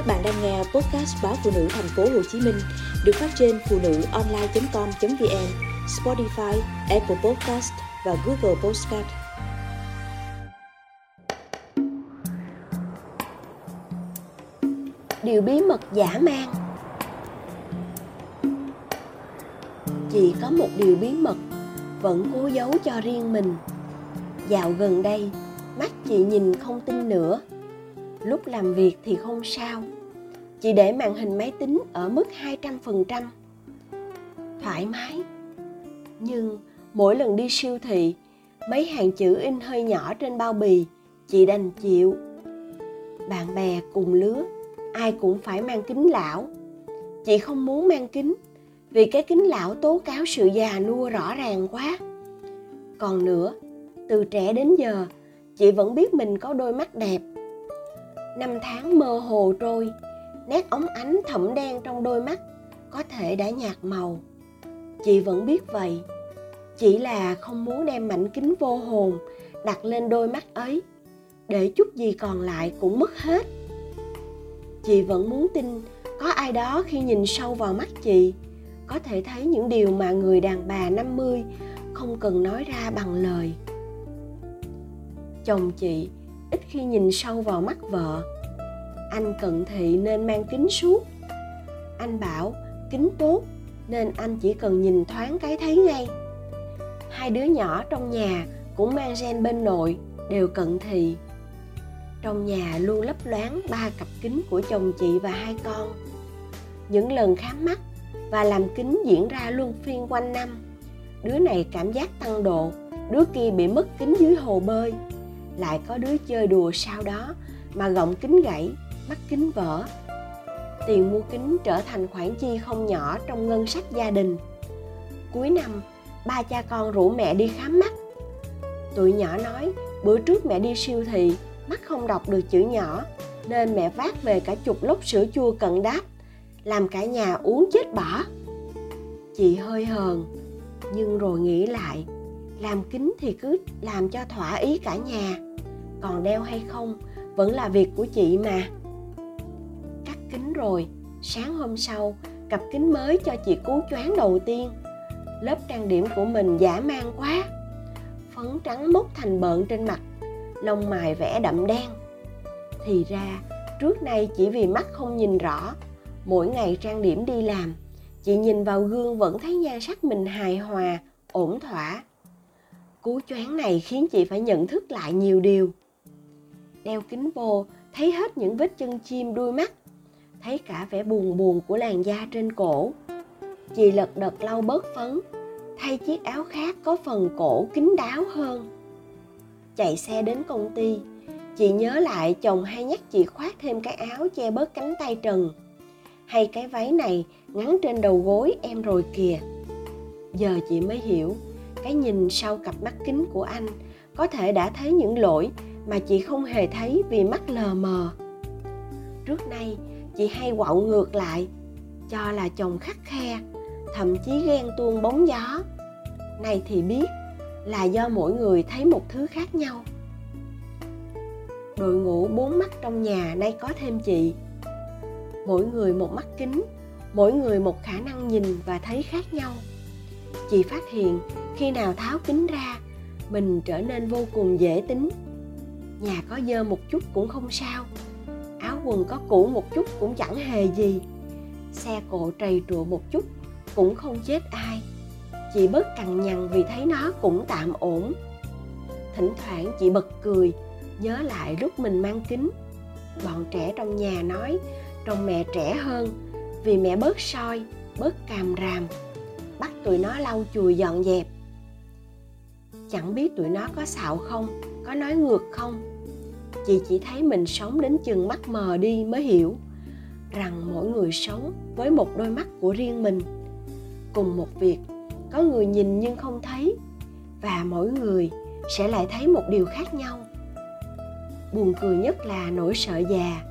Các bạn đang nghe podcast báo phụ nữ thành phố Hồ Chí Minh được phát trên phụ nữ online.com.vn, Spotify, Apple Podcast và Google Podcast. Điều bí mật giả mang Chị có một điều bí mật vẫn cố giấu cho riêng mình. Dạo gần đây, mắt chị nhìn không tin nữa lúc làm việc thì không sao chị để màn hình máy tính ở mức 200%. Thoải mái. Nhưng mỗi lần đi siêu thị, mấy hàng chữ in hơi nhỏ trên bao bì, chị đành chịu. Bạn bè cùng lứa, ai cũng phải mang kính lão. Chị không muốn mang kính, vì cái kính lão tố cáo sự già nua rõ ràng quá. Còn nữa, từ trẻ đến giờ, chị vẫn biết mình có đôi mắt đẹp năm tháng mơ hồ trôi. Nét óng ánh thẫm đen trong đôi mắt, có thể đã nhạt màu. Chị vẫn biết vậy. Chỉ là không muốn đem mảnh kính vô hồn đặt lên đôi mắt ấy. Để chút gì còn lại cũng mất hết. Chị vẫn muốn tin có ai đó khi nhìn sâu vào mắt chị, có thể thấy những điều mà người đàn bà 50 không cần nói ra bằng lời. Chồng chị ít khi nhìn sâu vào mắt vợ. Anh cận thị nên mang kính suốt anh bảo, kính tốt, nên anh chỉ cần nhìn thoáng cái thấy ngay. Hai đứa nhỏ trong nhà cũng mang gen bên nội, đều cận thị. Trong nhà luôn lấp loáng ba cặp kính của chồng chị và hai con. Những lần khám mắt và làm kính diễn ra luôn phiên quanh năm, đứa này cảm giác tăng độ, đứa kia bị mất kính dưới hồ bơi lại có đứa chơi đùa sau đó mà gọng kính gãy mắt kính vỡ. Tiền mua kính trở thành khoản chi không nhỏ trong ngân sách gia đình. Cuối năm, ba cha con rủ mẹ đi khám mắt. Tụi nhỏ nói, bữa trước mẹ đi siêu thị, mắt không đọc được chữ nhỏ, nên mẹ vác về cả chục lốc sữa chua cận đáp, làm cả nhà uống chết bỏ chị hơi hờn, nhưng rồi nghĩ lại làm kính thì cứ làm cho thỏa ý cả nhà. Còn đeo hay không, vẫn là việc của chị mà. Cắt kính rồi, sáng hôm sau, cặp kính mới cho chị cú choáng đầu tiên. Lớp trang điểm của mình giả mang quá. Phấn trắng mốc thành bợn trên mặt, lông mày vẽ đậm đen. Thì ra, trước nay chỉ vì mắt không nhìn rõ, mỗi ngày trang điểm đi làm, chị nhìn vào gương vẫn thấy nhan sắc mình hài hòa, ổn thỏa cú choáng này khiến chị phải nhận thức lại nhiều điều. Đeo kính vô, thấy hết những vết chân chim đuôi mắt, thấy cả vẻ buồn buồn của làn da trên cổ. Chị lật đật lau bớt phấn, thay chiếc áo khác có phần cổ kín đáo hơn. Chạy xe đến công ty, chị nhớ lại chồng hay nhắc chị khoác thêm cái áo che bớt cánh tay trần. Hay cái váy này ngắn trên đầu gối em rồi kìa. Giờ chị mới hiểu cái nhìn sau cặp mắt kính của anh. Có thể đã thấy những lỗi mà chị không hề thấy vì mắt lờ mờ. Trước nay, chị hay quạo ngược lại, cho là chồng khắc khe, thậm chí ghen tuông bóng gió. Này thì biết là do mỗi người thấy một thứ khác nhau. Đội ngũ bốn mắt trong nhà nay có thêm chị. Mỗi người một mắt kính, mỗi người một khả năng nhìn và thấy khác nhau. Chị phát hiện khi nào tháo kính ra, mình trở nên vô cùng dễ tính. Nhà có dơ một chút cũng không sao. Áo quần có cũ một chút cũng chẳng hề gì. Xe cộ trầy trụa một chút cũng không chết ai. Chị bớt cằn nhằn vì thấy nó cũng tạm ổn. Thỉnh thoảng chị bật cười, nhớ lại lúc mình mang kính. Bọn trẻ trong nhà nói, trông mẹ trẻ hơn, vì mẹ bớt soi, bớt càm ràm. Bắt tụi nó lau chùi dọn dẹp chẳng biết tụi nó có xạo không, có nói ngược không? Chị chỉ thấy mình sống đến chừng mắt mờ đi mới hiểu rằng mỗi người sống với một đôi mắt của riêng mình. Cùng một việc, có người nhìn nhưng không thấy, và mỗi người sẽ lại thấy một điều khác nhau. Buồn cười nhất là nỗi sợ già,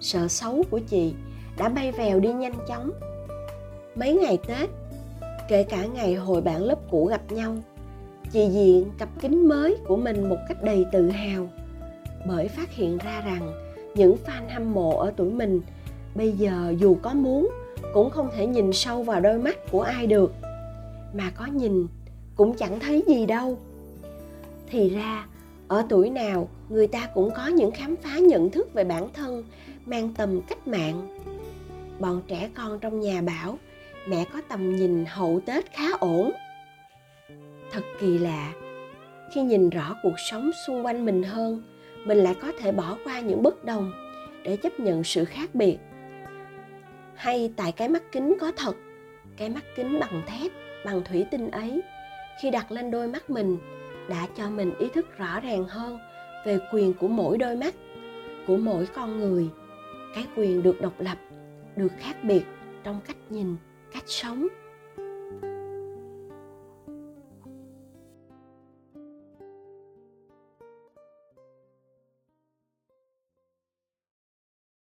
sợ xấu của chị đã bay vèo đi nhanh chóng. Mấy ngày tết, kể cả ngày hồi bạn lớp cũ gặp nhau chị diện cặp kính mới của mình một cách đầy tự hào, bởi phát hiện ra rằng những fan hâm mộ ở tuổi mình bây giờ dù có muốn cũng không thể nhìn sâu vào đôi mắt của ai được, mà có nhìn cũng chẳng thấy gì đâu. Thì ra, ở tuổi nào người ta cũng có những khám phá nhận thức về bản thân mang tầm cách mạng. Bọn trẻ con trong nhà bảo, mẹ có tầm nhìn hậu tết khá ổn thật kỳ lạ. Khi nhìn rõ cuộc sống xung quanh mình hơn, mình lại có thể bỏ qua những bất đồng để chấp nhận sự khác biệt. Hay tại cái mắt kính có thật, cái mắt kính bằng thép, bằng thủy tinh ấy, khi đặt lên đôi mắt mình, đã cho mình ý thức rõ ràng hơn về quyền của mỗi đôi mắt, của mỗi con người. Cái quyền được độc lập, được khác biệt trong cách nhìn, cách sống.